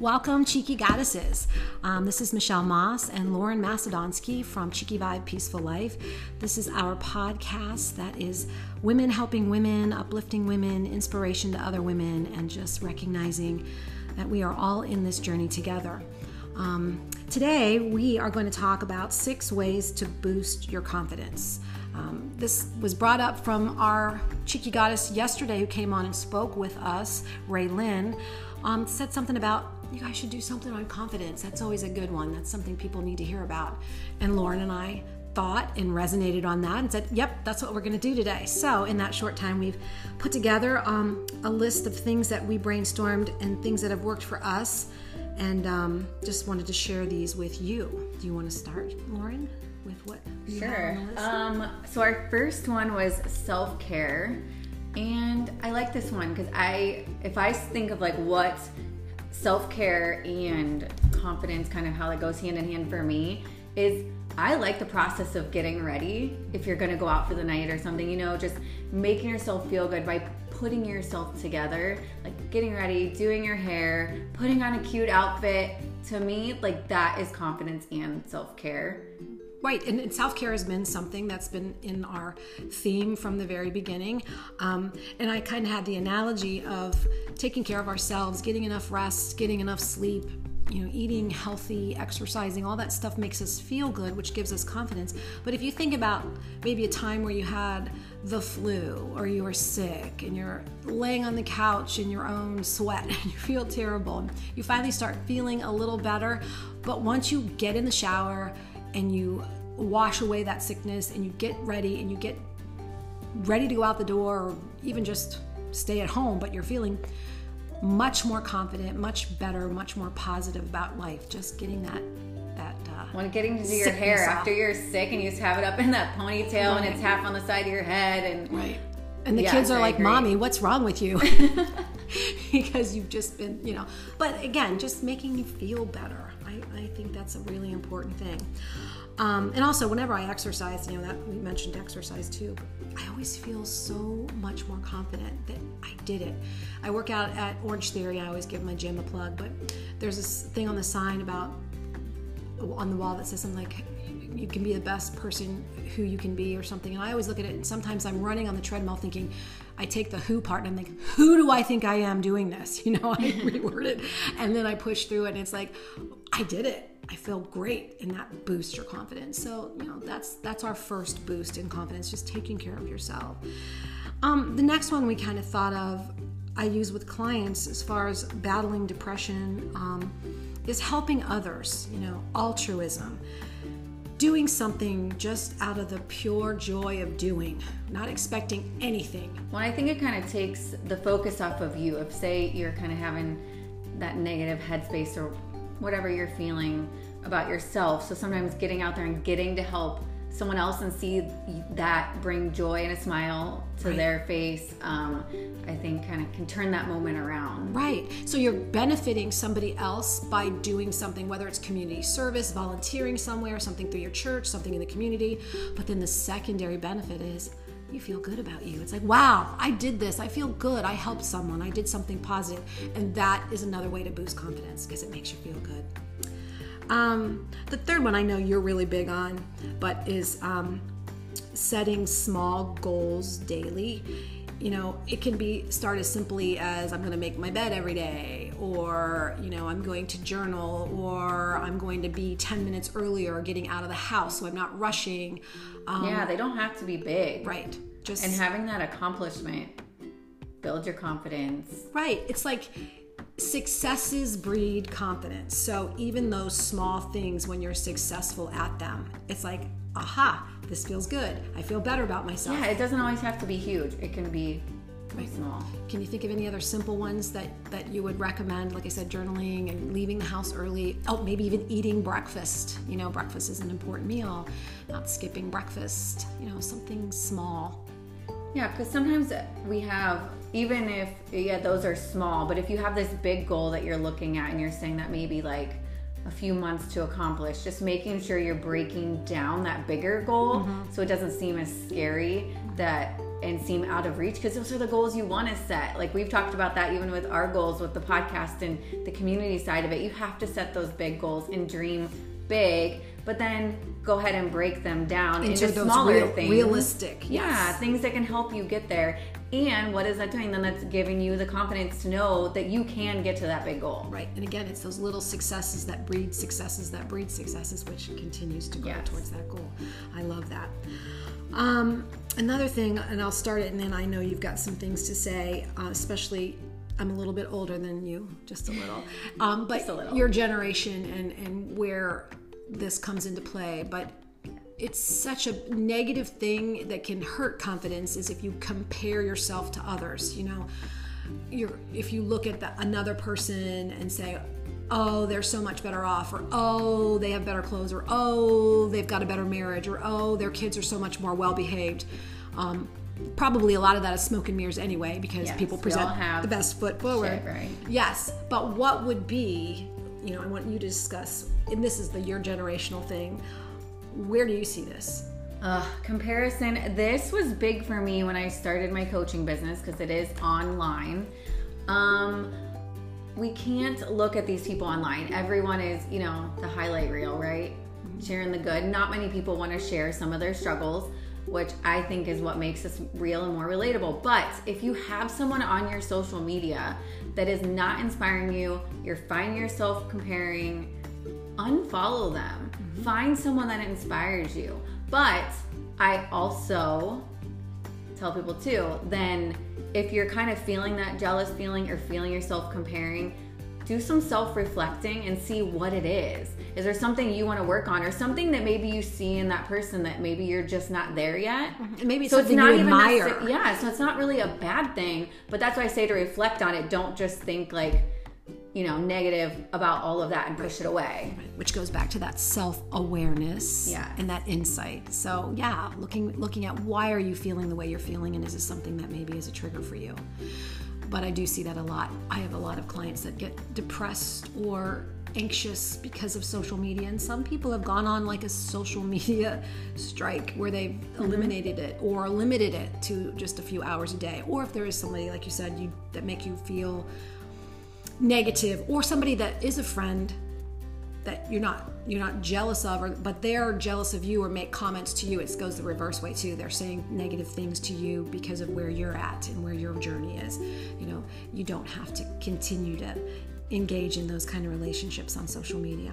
Welcome, Cheeky Goddesses. Um, this is Michelle Moss and Lauren Macedonsky from Cheeky Vibe Peaceful Life. This is our podcast that is women helping women, uplifting women, inspiration to other women, and just recognizing that we are all in this journey together. Um, today, we are going to talk about six ways to boost your confidence. Um, this was brought up from our cheeky goddess yesterday who came on and spoke with us, Ray Lynn. Um, said something about you guys should do something on confidence. That's always a good one. That's something people need to hear about. And Lauren and I thought and resonated on that and said, yep, that's what we're going to do today. So, in that short time, we've put together um, a list of things that we brainstormed and things that have worked for us. And um, just wanted to share these with you. Do you want to start, Lauren, with what? sure. Um, so, our first one was self care. And I like this one because I, if I think of like what self care and confidence, kind of how that goes hand in hand for me, is I like the process of getting ready if you're gonna go out for the night or something, you know, just making yourself feel good by putting yourself together, like getting ready, doing your hair, putting on a cute outfit. To me, like that is confidence and self care. Right, and self care has been something that's been in our theme from the very beginning. Um, and I kind of had the analogy of taking care of ourselves, getting enough rest, getting enough sleep, you know, eating healthy, exercising, all that stuff makes us feel good, which gives us confidence. But if you think about maybe a time where you had the flu or you were sick and you're laying on the couch in your own sweat and you feel terrible, you finally start feeling a little better. But once you get in the shower, and you wash away that sickness and you get ready and you get ready to go out the door or even just stay at home, but you're feeling much more confident, much better, much more positive about life. Just getting that that uh, when getting to do your hair off. after you're sick and you just have it up in that ponytail right. and it's half on the side of your head and right. And the kids are I like, agree. "Mommy, what's wrong with you?" because you've just been, you know. But again, just making you feel better. I, I think that's a really important thing. Um, and also, whenever I exercise, you know, that we mentioned exercise too, I always feel so much more confident that I did it. I work out at Orange Theory. I always give my gym a plug, but there's this thing on the sign about on the wall that says something like, you can be the best person who you can be or something. And I always look at it and sometimes I'm running on the treadmill thinking, I take the who part and I'm like, who do I think I am doing this? You know, I reword it and then I push through it and it's like, I did it. I feel great and that boosts your confidence. So, you know, that's that's our first boost in confidence, just taking care of yourself. Um, the next one we kind of thought of, I use with clients as far as battling depression, um, is helping others, you know, altruism. Doing something just out of the pure joy of doing, not expecting anything. Well, I think it kind of takes the focus off of you. If, say, you're kind of having that negative headspace or whatever you're feeling about yourself. So sometimes getting out there and getting to help someone else and see that bring joy and a smile to right. their face, um, I think kind of can turn that moment around. Right. So you're benefiting somebody else by doing something, whether it's community service, volunteering somewhere, something through your church, something in the community. But then the secondary benefit is you feel good about you. It's like, wow, I did this. I feel good. I helped someone. I did something positive. And that is another way to boost confidence because it makes you feel good. Um, the third one I know you're really big on, but is um, setting small goals daily. You know, it can be start as simply as I'm going to make my bed every day, or, you know, I'm going to journal, or I'm going to be 10 minutes earlier getting out of the house so I'm not rushing. Um, yeah, they don't have to be big. Right. Just and having that accomplishment build your confidence. Right. It's like successes breed confidence. So even those small things when you're successful at them, it's like, aha, this feels good. I feel better about myself. Yeah, it doesn't always have to be huge. It can be Right. small. Can you think of any other simple ones that that you would recommend? Like I said, journaling and leaving the house early. Oh, maybe even eating breakfast. You know, breakfast is an important meal. Not skipping breakfast. You know, something small. Yeah, because sometimes we have even if yeah those are small, but if you have this big goal that you're looking at and you're saying that maybe like a few months to accomplish, just making sure you're breaking down that bigger goal mm-hmm. so it doesn't seem as scary that and seem out of reach because those are the goals you want to set. Like we've talked about that even with our goals with the podcast and the community side of it. You have to set those big goals and dream big, but then go ahead and break them down into, into smaller real, things. Realistic. Yes. Yeah, things that can help you get there. And what is that doing? Then that's giving you the confidence to know that you can get to that big goal. Right. And again, it's those little successes that breed successes that breed successes, which continues to go yes. towards that goal. I love that. Um, another thing, and I'll start it, and then I know you've got some things to say, uh, especially I'm a little bit older than you, just a little. Um, but a little. your generation and, and where this comes into play. But it's such a negative thing that can hurt confidence is if you compare yourself to others you know you're if you look at the, another person and say oh they're so much better off or oh they have better clothes or oh they've got a better marriage or oh their kids are so much more well behaved um, probably a lot of that is smoke and mirrors anyway because yes, people present the best foot forward shit, right? yes but what would be you know i want you to discuss and this is the your generational thing where do you see this? Uh, comparison. This was big for me when I started my coaching business because it is online. Um, we can't look at these people online. Everyone is, you know, the highlight reel, right? Mm-hmm. Sharing the good. Not many people want to share some of their struggles, which I think is what makes us real and more relatable. But if you have someone on your social media that is not inspiring you, you're finding yourself comparing, unfollow them mm-hmm. Find someone that inspires you. But I also tell people too, then if you're kind of feeling that jealous feeling or feeling yourself comparing, do some self reflecting and see what it is. Is there something you want to work on or something that maybe you see in that person that maybe you're just not there yet? Mm-hmm. Maybe it's so it's not even admire. Yeah, so it's not really a bad thing, but that's why I say to reflect on it. Don't just think like, you know, negative about all of that and push it away. Which goes back to that self-awareness yeah. and that insight. So yeah, looking looking at why are you feeling the way you're feeling and is this something that maybe is a trigger for you? But I do see that a lot. I have a lot of clients that get depressed or anxious because of social media and some people have gone on like a social media strike where they've mm-hmm. eliminated it or limited it to just a few hours a day. Or if there is somebody like you said you that make you feel negative or somebody that is a friend that you're not you're not jealous of or but they're jealous of you or make comments to you it goes the reverse way too. They're saying negative things to you because of where you're at and where your journey is. You know you don't have to continue to engage in those kind of relationships on social media.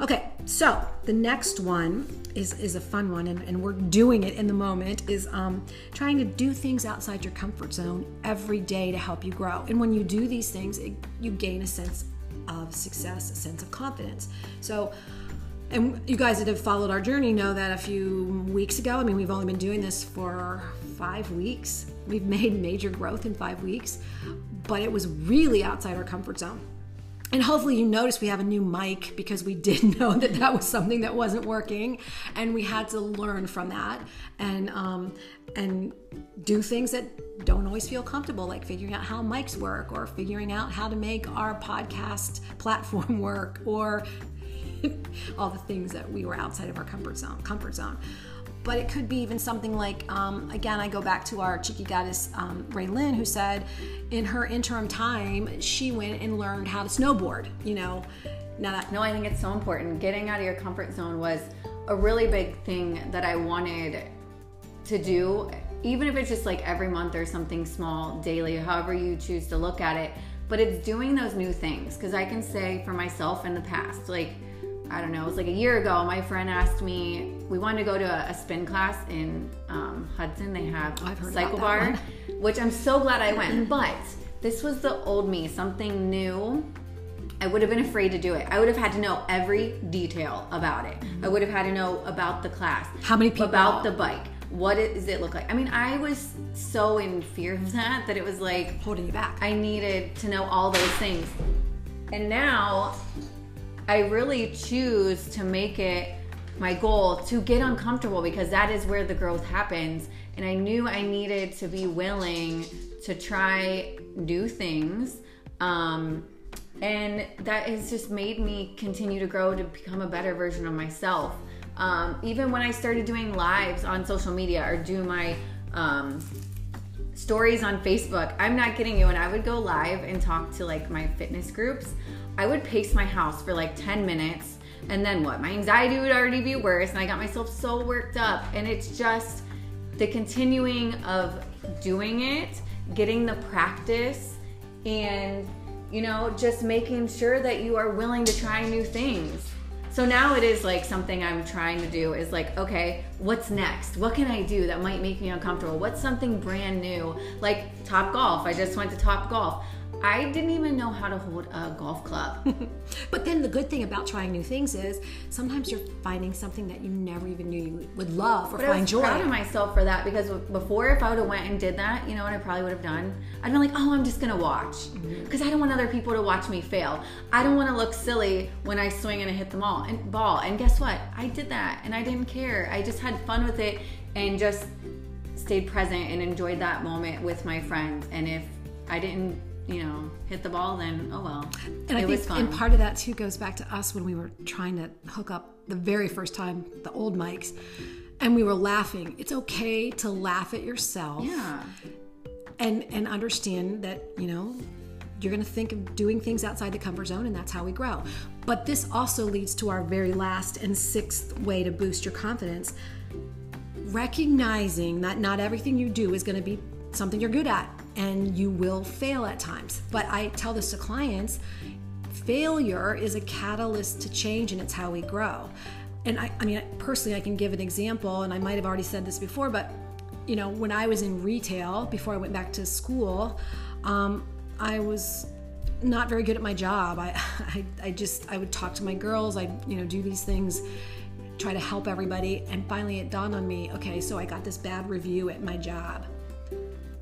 Okay so the next one is is a fun one and, and we're doing it in the moment is um, trying to do things outside your comfort zone every day to help you grow. And when you do these things it, you gain a sense of success a sense of confidence. So and you guys that have followed our journey know that a few weeks ago i mean we've only been doing this for five weeks. We've made major growth in five weeks but it was really outside our comfort zone and hopefully you notice we have a new mic because we did know that that was something that wasn't working. And we had to learn from that and um, and do things that don't always feel comfortable like figuring out how mics work or figuring out how to make our podcast platform work or all the things that we were outside of our comfort zone comfort zone but it could be even something like um, again i go back to our cheeky goddess um, ray lynn who said in her interim time she went and learned how to snowboard you know? Now that no i think it's so important. Getting out of your comfort zone was a really big thing that i wanted to do. Even if it's just like every month or something small daily however you choose to look at it but it's doing those new things. Because i can say for myself in the past like I don't know, it was like a year ago, my friend asked me, we wanted to go to a, a spin class in um, Hudson. They have oh, CycleBar, which I'm so glad I went. but this was the old me, something new. I would have been afraid to do it. I would have had to know every detail about it. Mm-hmm. I would have had to know about the class. How many people? About the bike. What does it look like? I mean, I was so in fear of that that it was like holding you back. I needed to know all those things. And now I really choose to make it my goal to get uncomfortable because that is where the growth happens. And I knew I needed to be willing to try new things. Um, and that has just made me continue to grow to become a better version of myself. Um, even when I started doing lives on social media or do my um, stories on Facebook. I'm not kidding you. And I would go live and talk to like my fitness groups. I would pace my house for like 10 minutes. And then what? My anxiety would already be worse. And I got myself so worked up. And it's just the continuing of doing it, getting the practice, and, you know, just making sure that you are willing to try new things. So now it is like something I'm trying to do is like, okay, what's next? What can I do that might make me uncomfortable? What's something brand new? Like Topgolf. I just went to Topgolf. I didn't even know how to hold a golf club. but then the good thing about trying new things is sometimes you're finding something that you never even knew you would love or but find I was joy. proud of myself for that because before, if I would have went and did that, you know what I probably would have done? I'd been like, oh, I'm just gonna watch because mm-hmm. I don't want other people to watch me fail. I don't want to look silly when I swing and I hit the ball. And ball. And guess what? I did that, and I didn't care. I just had fun with it and just stayed present and enjoyed that moment with my friends. And if I didn't you know, hit the ball, then oh well. And I think, and part of that too goes back to us when we were trying to hook up the very first time the old mics, and we were laughing. It's okay to laugh at yourself. Yeah. And and understand that you know you're going to think of doing things outside the comfort zone, and that's how we grow. But this also leads to our very last and sixth way to boost your confidence recognizing that not everything you do is going to be something you're good at and you will fail at times. But I tell this to clients failure is a catalyst to change and it's how we grow. And I, I mean, personally, I can give an example, and I might have already said this before, but you know, when I was in retail before I went back to school, um, I was not very good at my job. I, I, I just I would talk to my girls. I you know do these things, try to help everybody, and finally it dawned on me. Okay, so I got this bad review at my job.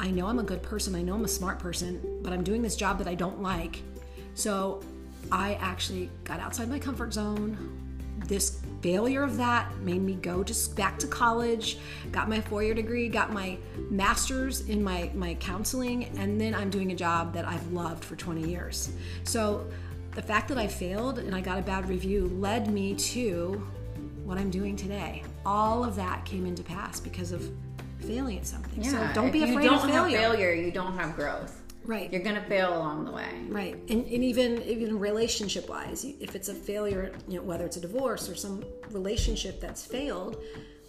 I know I'm a good person, I know I'm a smart person, but I'm doing this job that I don't like. So I actually got outside my comfort zone. This failure of that made me go just back to college, got my four year degree, got my master's in my, my counseling, and then I'm doing a job that I've loved for 20 years. So the fact that I failed and I got a bad review led me to what I'm doing today. All of that came into pass because of failing at something. Yeah, so don't be afraid don't of failure. Have failure. You don't have growth. Right. You're gonna fail along the way. Right. And, and even even relationship wise, if it's a failure, you know, whether it's a divorce or some relationship that's failed,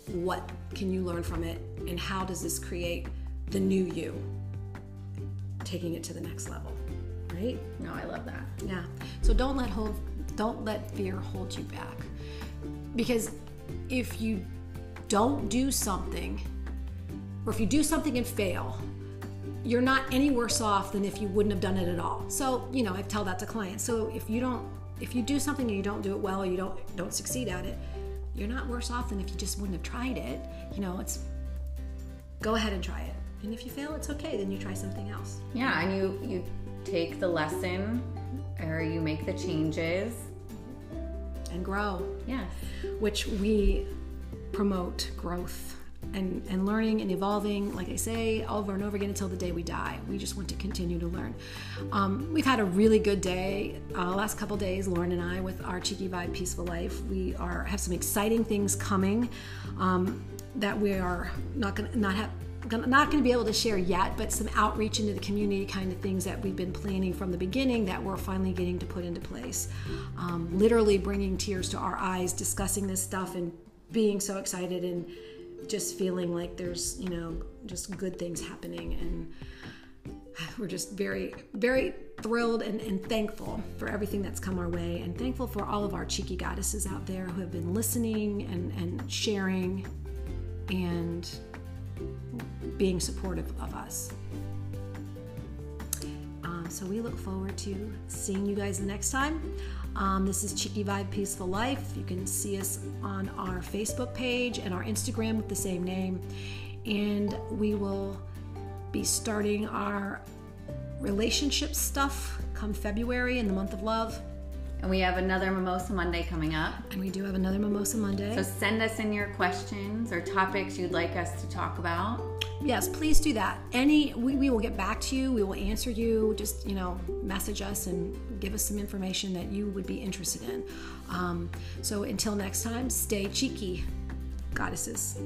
what can you learn from it, and how does this create the new you, taking it to the next level? Right. No, I love that. Yeah. So don't let hold, don't let fear hold you back, because if you don't do something or if you do something and fail, you're not any worse off than if you wouldn't have done it at all. So, you know, I tell that to clients. So if you don't if you do something and you don't do it well or you don't don't succeed at it, you're not worse off than if you just wouldn't have tried it. You know, it's go ahead and try it. And if you fail, it's okay. Then you try something else. Yeah, and you you take the lesson or you make the changes and grow. Yes. Which we promote growth and, and learning and evolving, like I say, over and over again until the day we die. We just want to continue to learn. Um, we've had a really good day. Uh, last couple days, Lauren and I, with our Cheeky Vibe Peaceful Life, we are have some exciting things coming um, that we are not going to not have not going to be able to share yet, but some outreach into the community kind of things that we've been planning from the beginning that we're finally getting to put into place. Um, literally bringing tears to our eyes, discussing this stuff and being so excited and just feeling like there's you know just good things happening. And we're just very very thrilled and, and thankful for everything that's come our way. And thankful for all of our cheeky goddesses out there who have been listening and, and sharing and being supportive of us. Um, so we look forward to seeing you guys next time um, this is Cheeky Vibe Peaceful Life. You can see us on our Facebook page and our Instagram with the same name. And we will be starting our relationship stuff come February in the month of love. And we have another Mimosa Monday coming up. And we do have another Mimosa Monday. So send us in your questions or topics you'd like us to talk about yes, please do that. Any, we, we will get back to you. We will answer you. Just, you know, message us and give us some information that you would be interested in. Um, so until next time, stay cheeky, goddesses.